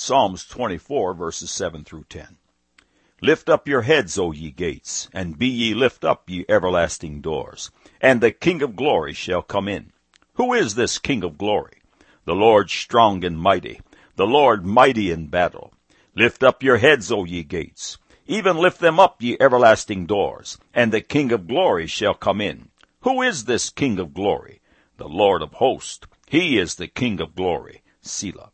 Psalms 24 verses 7 through 10. Lift up your heads, O ye gates, and be ye lift up, ye everlasting doors, and the King of glory shall come in. Who is this King of glory? The Lord strong and mighty, the Lord mighty in battle. Lift up your heads, O ye gates, even lift them up, ye everlasting doors, and the King of glory shall come in. Who is this King of glory? The Lord of hosts. He is the King of glory. Selah.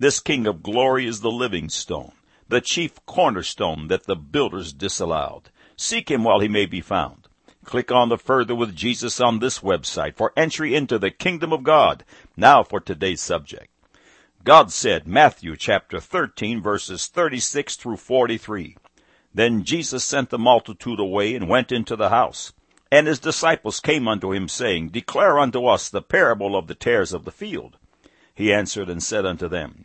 This King of glory is the living stone the chief cornerstone that the builders disallowed. Seek him while he may be found. Click on the Further with Jesus on this website for entry into the kingdom of God. Now for today's subject. God said, Matthew chapter 13 verses 36 through 43. Then Jesus sent the multitude away and went into the house. And his disciples came unto him saying, Declare unto us the parable of the tares of the field. He answered and said unto them,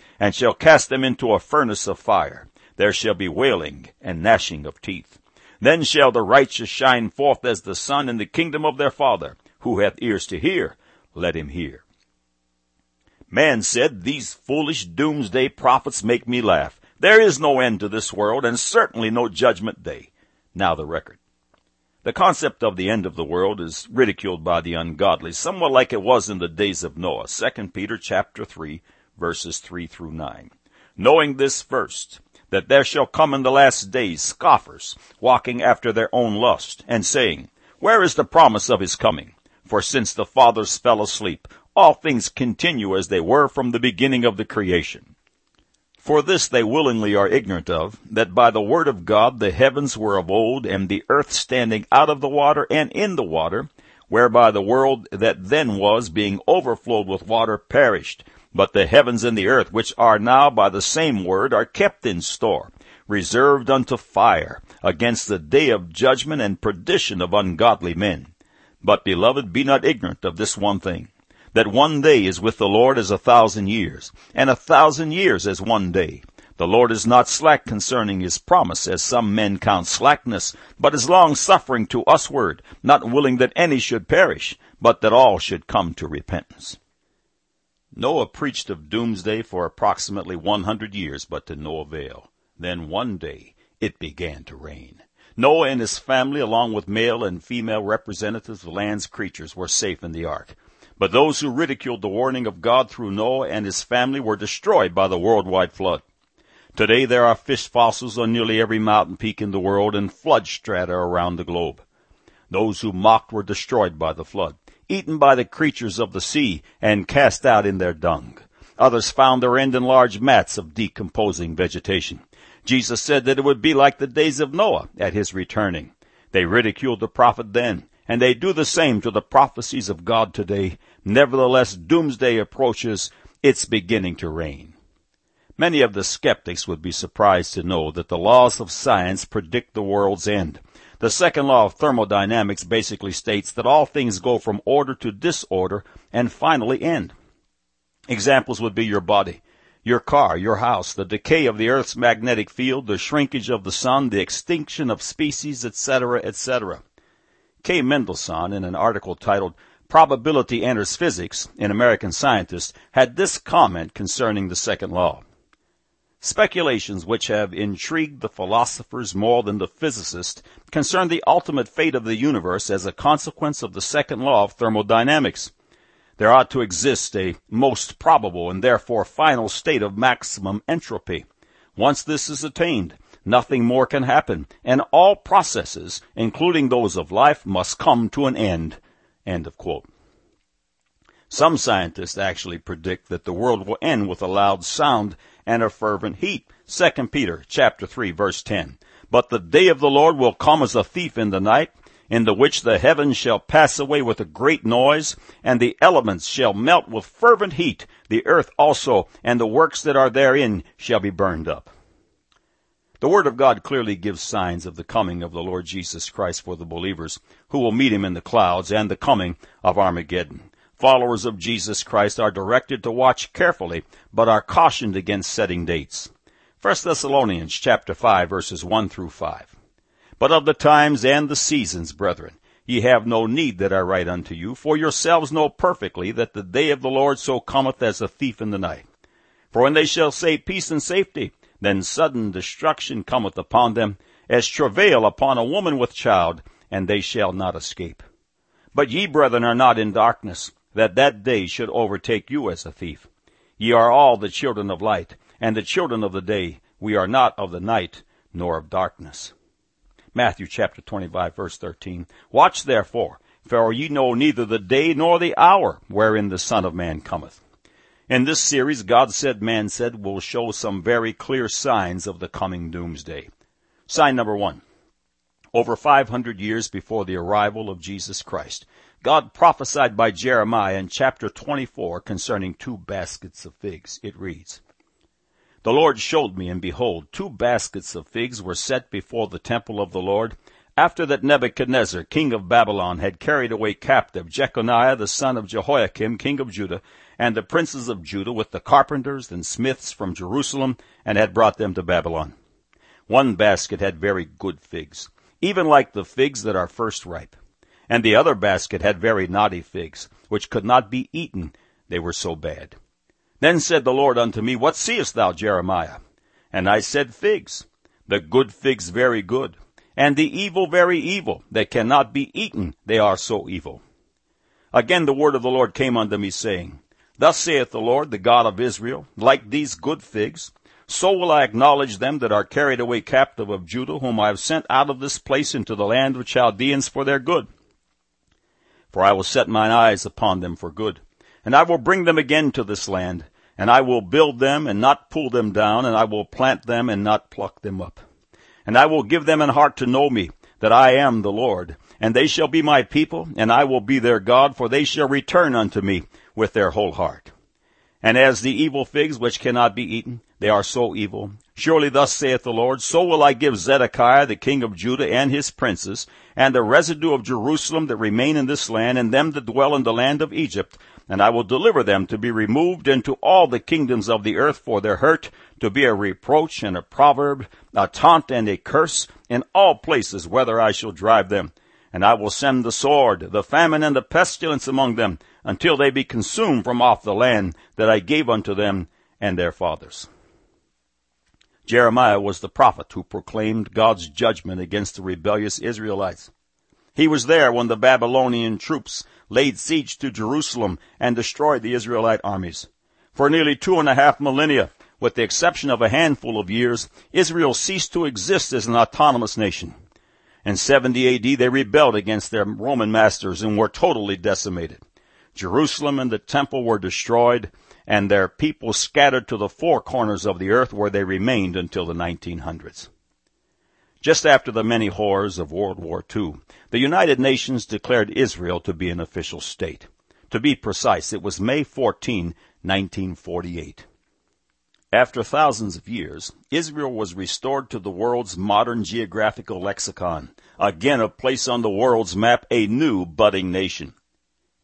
and shall cast them into a furnace of fire. There shall be wailing and gnashing of teeth. Then shall the righteous shine forth as the sun in the kingdom of their Father. Who hath ears to hear, let him hear. Man said, These foolish doomsday prophets make me laugh. There is no end to this world, and certainly no judgment day. Now the record. The concept of the end of the world is ridiculed by the ungodly, somewhat like it was in the days of Noah. 2 Peter chapter 3, verses 3 through 9. Knowing this first, that there shall come in the last days scoffers, walking after their own lust, and saying, Where is the promise of his coming? For since the fathers fell asleep, all things continue as they were from the beginning of the creation. For this they willingly are ignorant of, that by the word of God the heavens were of old, and the earth standing out of the water and in the water, whereby the world that then was, being overflowed with water, perished, but the heavens and the earth, which are now by the same word, are kept in store, reserved unto fire, against the day of judgment and perdition of ungodly men. But, beloved, be not ignorant of this one thing, that one day is with the Lord as a thousand years, and a thousand years as one day. The Lord is not slack concerning his promise, as some men count slackness, but is long suffering to usward, not willing that any should perish, but that all should come to repentance. Noah preached of doomsday for approximately 100 years, but to no avail. Then one day it began to rain. Noah and his family, along with male and female representatives of land's creatures, were safe in the ark. But those who ridiculed the warning of God through Noah and his family were destroyed by the worldwide flood. Today there are fish fossils on nearly every mountain peak in the world and flood strata around the globe. Those who mocked were destroyed by the flood eaten by the creatures of the sea, and cast out in their dung. Others found their end in large mats of decomposing vegetation. Jesus said that it would be like the days of Noah at his returning. They ridiculed the prophet then, and they do the same to the prophecies of God today. Nevertheless, doomsday approaches. It's beginning to rain. Many of the skeptics would be surprised to know that the laws of science predict the world's end. The second law of thermodynamics basically states that all things go from order to disorder and finally end. Examples would be your body, your car, your house, the decay of the earth's magnetic field, the shrinkage of the sun, the extinction of species, etc., etc. K. Mendelssohn, in an article titled Probability Enters Physics in American Scientist, had this comment concerning the second law. Speculations which have intrigued the philosophers more than the physicists concern the ultimate fate of the universe as a consequence of the second law of thermodynamics. There ought to exist a most probable and therefore final state of maximum entropy. Once this is attained, nothing more can happen, and all processes, including those of life, must come to an end. End of quote. Some scientists actually predict that the world will end with a loud sound and a fervent heat. 2 Peter chapter 3 verse 10. But the day of the Lord will come as a thief in the night, in the which the heavens shall pass away with a great noise, and the elements shall melt with fervent heat, the earth also, and the works that are therein shall be burned up. The Word of God clearly gives signs of the coming of the Lord Jesus Christ for the believers who will meet Him in the clouds and the coming of Armageddon. Followers of Jesus Christ are directed to watch carefully, but are cautioned against setting dates. 1 Thessalonians chapter 5 verses 1 through 5. But of the times and the seasons, brethren, ye have no need that I write unto you, for yourselves know perfectly that the day of the Lord so cometh as a thief in the night. For when they shall say peace and safety, then sudden destruction cometh upon them, as travail upon a woman with child, and they shall not escape. But ye, brethren, are not in darkness, that that day should overtake you as a thief. Ye are all the children of light, and the children of the day. We are not of the night, nor of darkness. Matthew chapter 25 verse 13. Watch therefore, for ye know neither the day nor the hour wherein the Son of Man cometh. In this series, God Said, Man Said will show some very clear signs of the coming doomsday. Sign number one. Over 500 years before the arrival of Jesus Christ, God prophesied by Jeremiah in chapter 24 concerning two baskets of figs. It reads, The Lord showed me, and behold, two baskets of figs were set before the temple of the Lord, after that Nebuchadnezzar, king of Babylon, had carried away captive Jeconiah the son of Jehoiakim, king of Judah, and the princes of Judah with the carpenters and smiths from Jerusalem, and had brought them to Babylon. One basket had very good figs, even like the figs that are first ripe. And the other basket had very naughty figs, which could not be eaten, they were so bad. Then said the Lord unto me, What seest thou, Jeremiah? And I said, Figs. The good figs very good, and the evil very evil, that cannot be eaten, they are so evil. Again the word of the Lord came unto me, saying, Thus saith the Lord, the God of Israel, like these good figs, so will I acknowledge them that are carried away captive of Judah, whom I have sent out of this place into the land of Chaldeans for their good. For I will set mine eyes upon them for good, and I will bring them again to this land, and I will build them and not pull them down, and I will plant them and not pluck them up. And I will give them an heart to know me, that I am the Lord, and they shall be my people, and I will be their God, for they shall return unto me, with their whole heart. And as the evil figs which cannot be eaten, they are so evil. Surely thus saith the Lord, so will I give Zedekiah the king of Judah and his princes, and the residue of Jerusalem that remain in this land, and them that dwell in the land of Egypt, and I will deliver them to be removed into all the kingdoms of the earth for their hurt, to be a reproach and a proverb, a taunt and a curse, in all places whither I shall drive them. And I will send the sword, the famine, and the pestilence among them, until they be consumed from off the land that I gave unto them and their fathers. Jeremiah was the prophet who proclaimed God's judgment against the rebellious Israelites. He was there when the Babylonian troops laid siege to Jerusalem and destroyed the Israelite armies. For nearly two and a half millennia, with the exception of a handful of years, Israel ceased to exist as an autonomous nation. In 70 AD, they rebelled against their Roman masters and were totally decimated. Jerusalem and the temple were destroyed, and their people scattered to the four corners of the earth where they remained until the 1900s. Just after the many horrors of World War II, the United Nations declared Israel to be an official state. To be precise, it was May 14, 1948. After thousands of years, Israel was restored to the world's modern geographical lexicon, again a place on the world's map, a new budding nation.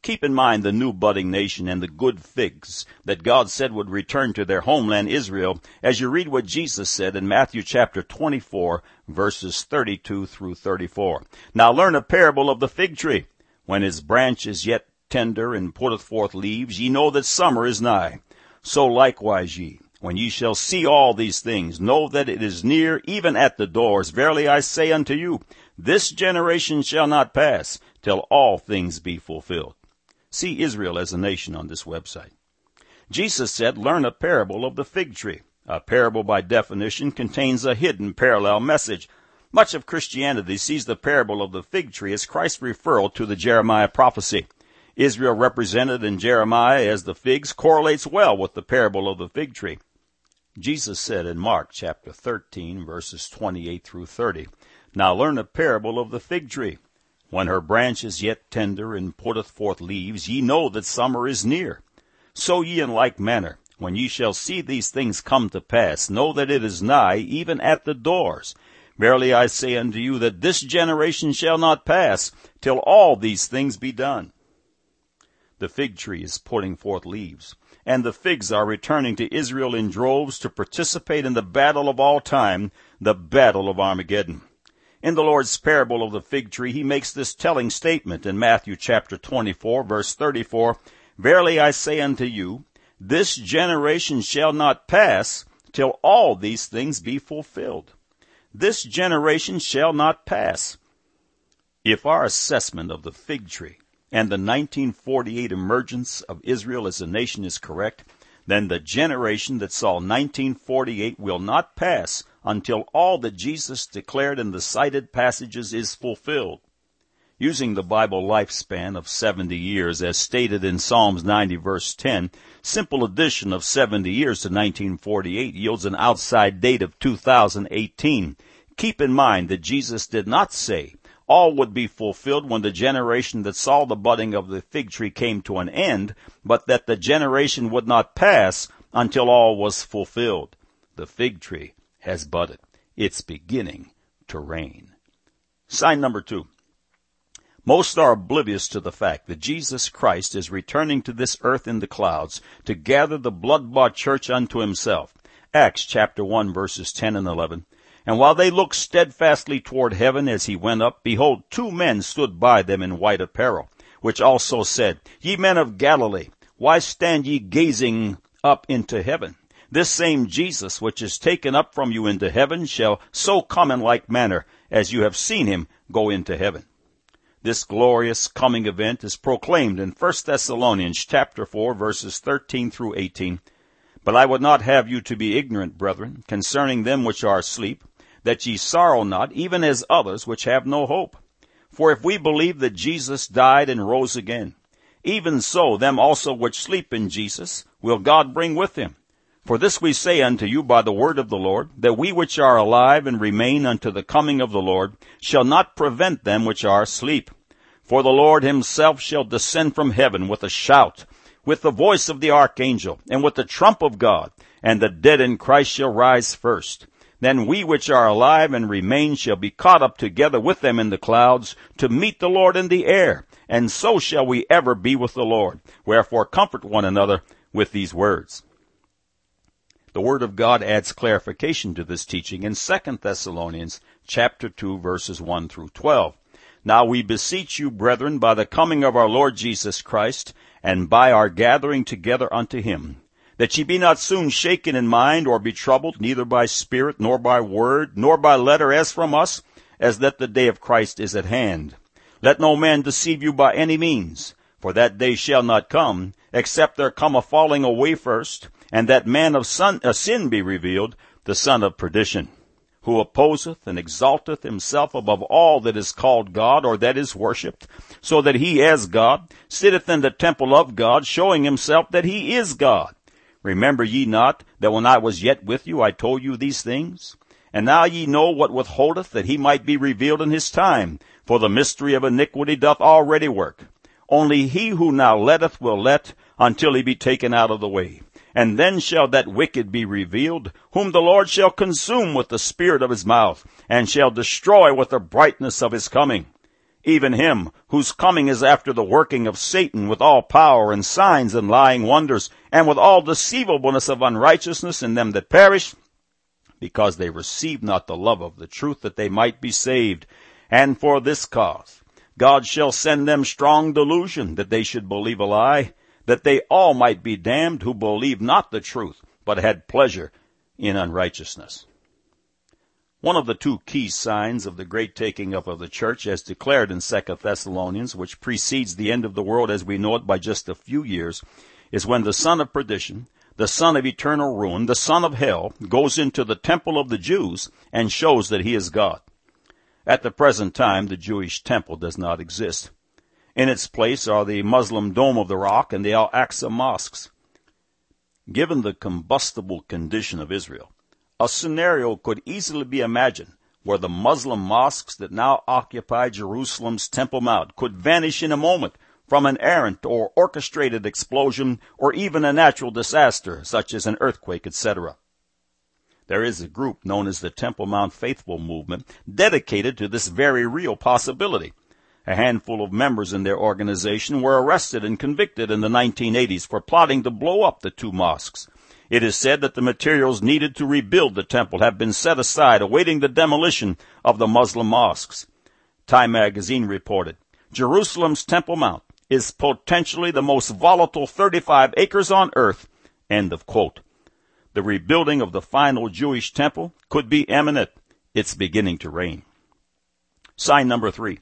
Keep in mind the new budding nation and the good figs that God said would return to their homeland Israel as you read what Jesus said in Matthew chapter 24 verses 32 through 34. Now learn a parable of the fig tree. When his branch is yet tender and putteth forth leaves, ye know that summer is nigh. So likewise ye, when ye shall see all these things, know that it is near, even at the doors. Verily I say unto you, this generation shall not pass till all things be fulfilled. See Israel as a nation on this website. Jesus said, learn a parable of the fig tree. A parable by definition contains a hidden parallel message. Much of Christianity sees the parable of the fig tree as Christ's referral to the Jeremiah prophecy. Israel represented in Jeremiah as the figs correlates well with the parable of the fig tree. Jesus said in Mark chapter 13 verses 28 through 30, Now learn a parable of the fig tree. When her branch is yet tender and putteth forth leaves, ye know that summer is near. So ye in like manner, when ye shall see these things come to pass, know that it is nigh, even at the doors. Verily I say unto you that this generation shall not pass till all these things be done. The fig tree is putting forth leaves, and the figs are returning to Israel in droves to participate in the battle of all time, the battle of Armageddon. In the Lord's parable of the fig tree, he makes this telling statement in Matthew chapter 24 verse 34, Verily I say unto you, this generation shall not pass till all these things be fulfilled. This generation shall not pass. If our assessment of the fig tree and the 1948 emergence of Israel as a nation is correct, then the generation that saw 1948 will not pass until all that Jesus declared in the cited passages is fulfilled. Using the Bible lifespan of 70 years as stated in Psalms 90 verse 10, simple addition of 70 years to 1948 yields an outside date of 2018. Keep in mind that Jesus did not say all would be fulfilled when the generation that saw the budding of the fig tree came to an end, but that the generation would not pass until all was fulfilled. The fig tree has budded. It's beginning to rain. Sign number two. Most are oblivious to the fact that Jesus Christ is returning to this earth in the clouds to gather the blood-bought church unto himself. Acts chapter 1 verses 10 and 11. And while they looked steadfastly toward heaven as he went up, behold, two men stood by them in white apparel, which also said, Ye men of Galilee, why stand ye gazing up into heaven? This same Jesus, which is taken up from you into heaven, shall so come in like manner as you have seen him go into heaven. This glorious coming event is proclaimed in 1 Thessalonians chapter 4 verses 13 through 18. But I would not have you to be ignorant, brethren, concerning them which are asleep, that ye sorrow not, even as others which have no hope. For if we believe that Jesus died and rose again, even so them also which sleep in Jesus will God bring with him. For this we say unto you by the word of the Lord, that we which are alive and remain unto the coming of the Lord shall not prevent them which are asleep. For the Lord himself shall descend from heaven with a shout, with the voice of the archangel, and with the trump of God, and the dead in Christ shall rise first. Then we which are alive and remain shall be caught up together with them in the clouds to meet the Lord in the air, and so shall we ever be with the Lord. Wherefore comfort one another with these words. The Word of God adds clarification to this teaching in 2 Thessalonians chapter 2 verses 1 through 12. Now we beseech you, brethren, by the coming of our Lord Jesus Christ, and by our gathering together unto him, that ye be not soon shaken in mind, or be troubled, neither by spirit, nor by word, nor by letter as from us, as that the day of Christ is at hand. Let no man deceive you by any means, for that day shall not come, except there come a falling away first, and that man of son, uh, sin be revealed, the son of perdition, who opposeth and exalteth himself above all that is called God or that is worshipped, so that he as God sitteth in the temple of God, showing himself that he is God. Remember ye not that when I was yet with you I told you these things? And now ye know what withholdeth that he might be revealed in his time, for the mystery of iniquity doth already work. Only he who now letteth will let until he be taken out of the way. And then shall that wicked be revealed, whom the Lord shall consume with the spirit of his mouth, and shall destroy with the brightness of his coming. Even him, whose coming is after the working of Satan with all power and signs and lying wonders, and with all deceivableness of unrighteousness in them that perish, because they receive not the love of the truth that they might be saved. And for this cause, God shall send them strong delusion that they should believe a lie, that they all might be damned who believed not the truth, but had pleasure in unrighteousness. One of the two key signs of the great taking up of the church, as declared in 2 Thessalonians, which precedes the end of the world as we know it by just a few years, is when the son of perdition, the son of eternal ruin, the son of hell, goes into the temple of the Jews and shows that he is God. At the present time, the Jewish temple does not exist. In its place are the Muslim Dome of the Rock and the Al-Aqsa mosques. Given the combustible condition of Israel, a scenario could easily be imagined where the Muslim mosques that now occupy Jerusalem's Temple Mount could vanish in a moment from an errant or orchestrated explosion or even a natural disaster such as an earthquake, etc. There is a group known as the Temple Mount Faithful Movement dedicated to this very real possibility. A handful of members in their organization were arrested and convicted in the 1980s for plotting to blow up the two mosques. It is said that the materials needed to rebuild the temple have been set aside awaiting the demolition of the Muslim mosques. Time magazine reported, Jerusalem's Temple Mount is potentially the most volatile 35 acres on earth. End of quote. The rebuilding of the final Jewish temple could be imminent. It's beginning to rain. Sign number three.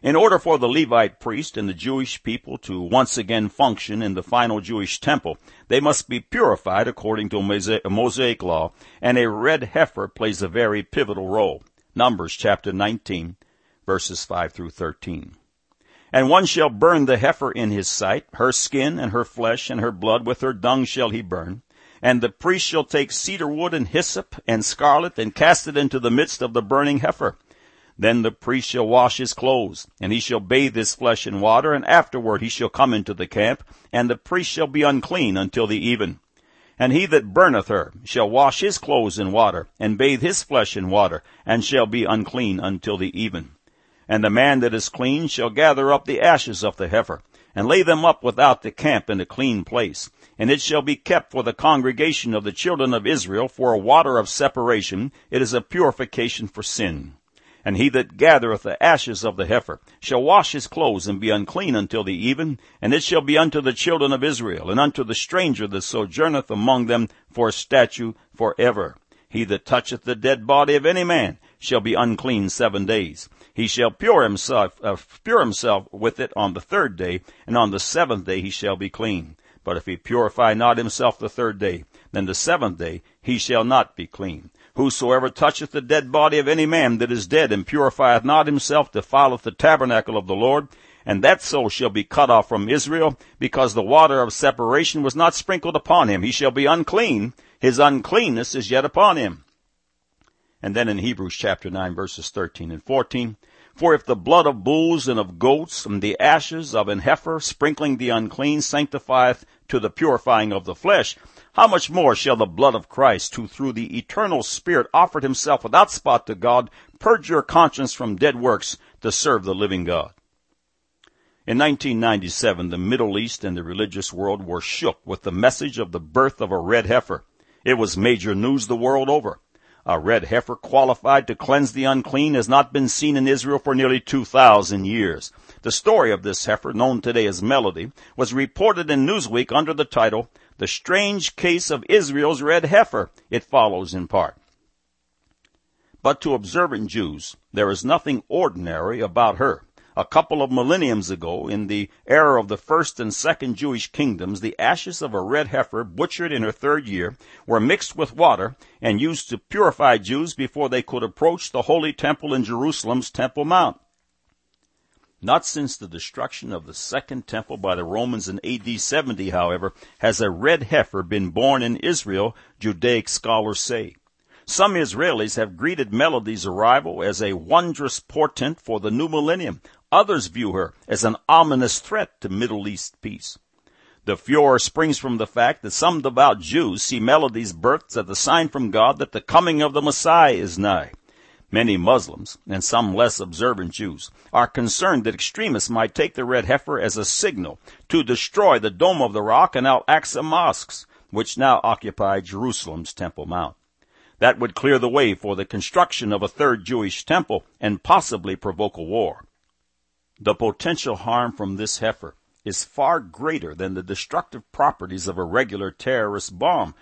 In order for the Levite priest and the Jewish people to once again function in the final Jewish temple, they must be purified according to Mosaic law, and a red heifer plays a very pivotal role. Numbers chapter 19, verses 5 through 13. And one shall burn the heifer in his sight, her skin and her flesh and her blood with her dung shall he burn. And the priest shall take cedar wood and hyssop and scarlet and cast it into the midst of the burning heifer. Then the priest shall wash his clothes, and he shall bathe his flesh in water, and afterward he shall come into the camp, and the priest shall be unclean until the even. And he that burneth her shall wash his clothes in water, and bathe his flesh in water, and shall be unclean until the even. And the man that is clean shall gather up the ashes of the heifer, and lay them up without the camp in a clean place. And it shall be kept for the congregation of the children of Israel for a water of separation. It is a purification for sin. And he that gathereth the ashes of the heifer shall wash his clothes and be unclean until the even, and it shall be unto the children of Israel, and unto the stranger that sojourneth among them for a statute for ever. He that toucheth the dead body of any man shall be unclean seven days. He shall pure himself, uh, pure himself with it on the third day, and on the seventh day he shall be clean. But if he purify not himself the third day, then the seventh day he shall not be clean. Whosoever toucheth the dead body of any man that is dead and purifieth not himself defileth the tabernacle of the Lord, and that soul shall be cut off from Israel, because the water of separation was not sprinkled upon him. He shall be unclean. His uncleanness is yet upon him. And then in Hebrews chapter 9 verses 13 and 14, For if the blood of bulls and of goats and the ashes of an heifer sprinkling the unclean sanctifieth to the purifying of the flesh, how much more shall the blood of Christ, who through the eternal Spirit offered himself without spot to God, purge your conscience from dead works to serve the living God? In 1997, the Middle East and the religious world were shook with the message of the birth of a red heifer. It was major news the world over. A red heifer qualified to cleanse the unclean has not been seen in Israel for nearly 2,000 years. The story of this heifer, known today as Melody, was reported in Newsweek under the title, the strange case of Israel's red heifer, it follows in part. But to observant Jews, there is nothing ordinary about her. A couple of millenniums ago, in the era of the first and second Jewish kingdoms, the ashes of a red heifer, butchered in her third year, were mixed with water and used to purify Jews before they could approach the holy temple in Jerusalem's Temple Mount. Not since the destruction of the Second Temple by the Romans in AD 70, however, has a red heifer been born in Israel, Judaic scholars say. Some Israelis have greeted Melody's arrival as a wondrous portent for the new millennium. Others view her as an ominous threat to Middle East peace. The furor springs from the fact that some devout Jews see Melody's birth as a sign from God that the coming of the Messiah is nigh. Many Muslims, and some less observant Jews, are concerned that extremists might take the red heifer as a signal to destroy the Dome of the Rock and Al-Aqsa mosques, which now occupy Jerusalem's Temple Mount. That would clear the way for the construction of a third Jewish temple and possibly provoke a war. The potential harm from this heifer is far greater than the destructive properties of a regular terrorist bomb,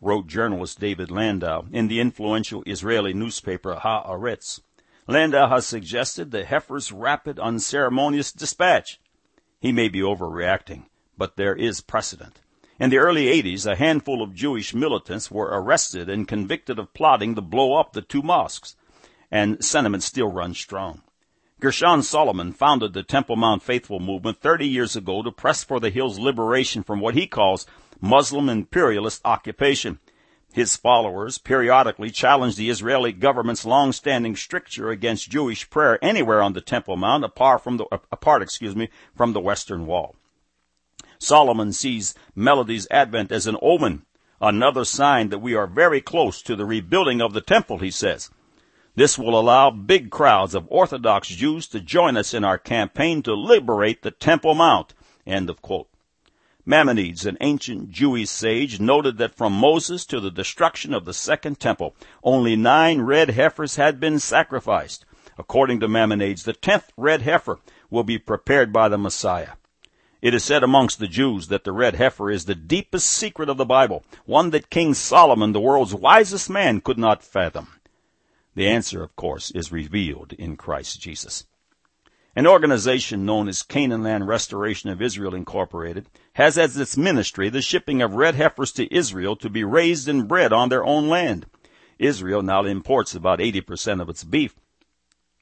wrote journalist David Landau in the influential Israeli newspaper Haaretz. Landau has suggested the heifer's rapid, unceremonious dispatch. He may be overreacting, but there is precedent. In the early 80s, a handful of Jewish militants were arrested and convicted of plotting to blow up the two mosques, and sentiment still runs strong. Gershon Solomon founded the Temple Mount Faithful movement 30 years ago to press for the hill's liberation from what he calls Muslim imperialist occupation. His followers periodically challenged the Israeli government's long-standing stricture against Jewish prayer anywhere on the Temple Mount apart from the, apart, excuse me, from the Western Wall. Solomon sees Melody's advent as an omen, another sign that we are very close to the rebuilding of the temple, he says. This will allow big crowds of Orthodox Jews to join us in our campaign to liberate the Temple Mount. End of quote. An ancient Jewish sage, noted that from Moses to the destruction of the Second Temple, only nine red heifers had been sacrificed. According to Maimonides, the tenth red heifer will be prepared by the Messiah. It is said amongst the Jews that the red heifer is the deepest secret of the Bible, one that King Solomon, the world's wisest man, could not fathom. The answer, of course, is revealed in Christ Jesus. An organization known as Canaan Land Restoration of Israel Incorporated has as its ministry the shipping of red heifers to Israel to be raised and bred on their own land. Israel now imports about 80% of its beef.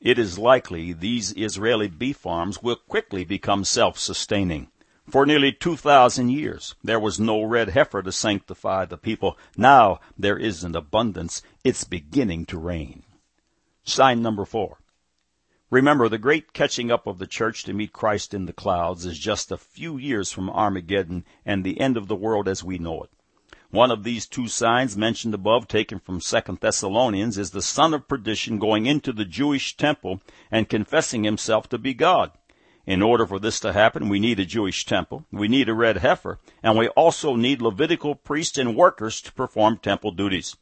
It is likely these Israeli beef farms will quickly become self-sustaining. For nearly 2,000 years, there was no red heifer to sanctify the people. Now there is an abundance. It's beginning to rain. Sign number four. Remember, the great catching up of the church to meet Christ in the clouds is just a few years from Armageddon and the end of the world as we know it. One of these two signs mentioned above, taken from Second Thessalonians, is the son of perdition going into the Jewish temple and confessing himself to be God. In order for this to happen, we need a Jewish temple, we need a red heifer, and we also need Levitical priests and workers to perform temple duties.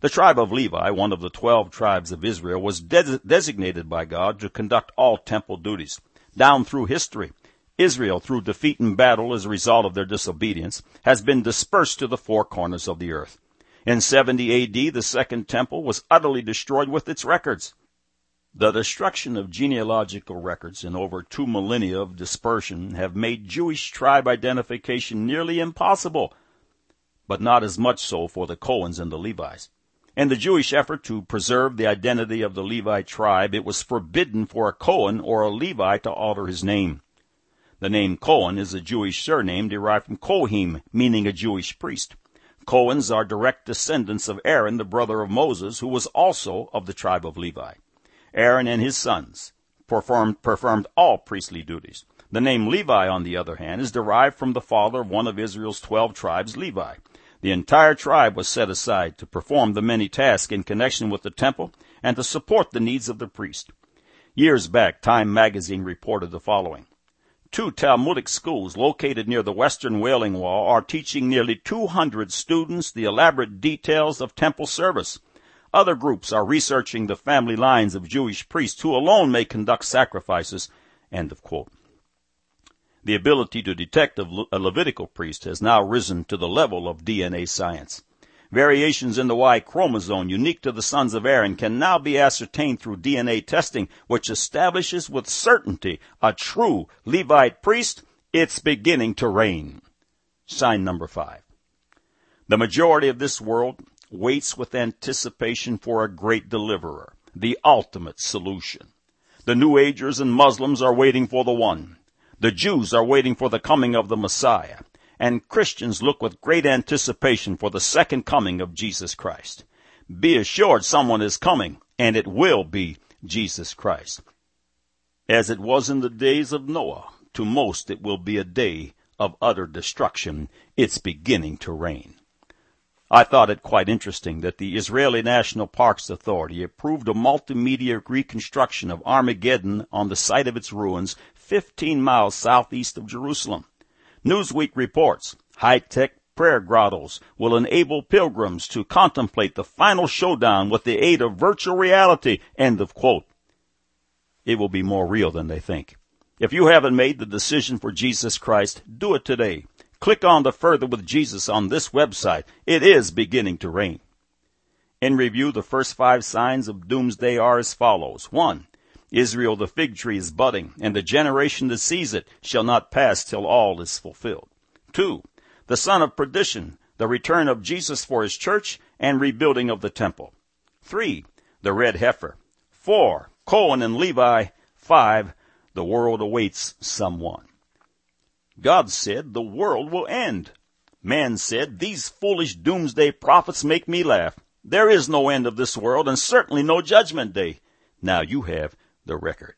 The tribe of Levi, one of the twelve tribes of Israel, was de- designated by God to conduct all temple duties. Down through history, Israel, through defeat in battle as a result of their disobedience, has been dispersed to the four corners of the earth. In 70 AD, the second temple was utterly destroyed with its records. The destruction of genealogical records and over two millennia of dispersion have made Jewish tribe identification nearly impossible, but not as much so for the Cohens and the Levites. In the Jewish effort to preserve the identity of the Levite tribe, it was forbidden for a Cohen or a Levi to alter his name. The name Cohen is a Jewish surname derived from Kohim, meaning a Jewish priest. Cohens are direct descendants of Aaron, the brother of Moses, who was also of the tribe of Levi. Aaron and his sons performed, performed all priestly duties. The name Levi, on the other hand, is derived from the father of one of Israel's twelve tribes, Levi. The entire tribe was set aside to perform the many tasks in connection with the temple and to support the needs of the priest. Years back, Time magazine reported the following. Two Talmudic schools located near the western Wailing Wall are teaching nearly 200 students the elaborate details of temple service. Other groups are researching the family lines of Jewish priests who alone may conduct sacrifices. End of quote. The ability to detect a Levitical priest has now risen to the level of DNA science. Variations in the Y chromosome unique to the sons of Aaron can now be ascertained through DNA testing, which establishes with certainty a true Levite priest. It's beginning to rain. Sign number five. The majority of this world waits with anticipation for a great deliverer, the ultimate solution. The New Agers and Muslims are waiting for the one. The Jews are waiting for the coming of the Messiah, and Christians look with great anticipation for the second coming of Jesus Christ. Be assured someone is coming, and it will be Jesus Christ. As it was in the days of Noah, to most it will be a day of utter destruction. It's beginning to rain. I thought it quite interesting that the Israeli National Parks Authority approved a multimedia reconstruction of Armageddon on the site of its ruins 15 miles southeast of Jerusalem. Newsweek reports high-tech prayer grottos will enable pilgrims to contemplate the final showdown with the aid of virtual reality. End of quote. It will be more real than they think. If you haven't made the decision for Jesus Christ, do it today. Click on the Further with Jesus on this website. It is beginning to rain. In review, the first five signs of doomsday are as follows. One, Israel, the fig tree is budding, and the generation that sees it shall not pass till all is fulfilled. Two, the son of perdition, the return of Jesus for his church and rebuilding of the temple. Three, the red heifer. Four, Cohen and Levi. Five, the world awaits someone. God said the world will end. Man said, these foolish doomsday prophets make me laugh. There is no end of this world and certainly no judgment day. Now you have the record.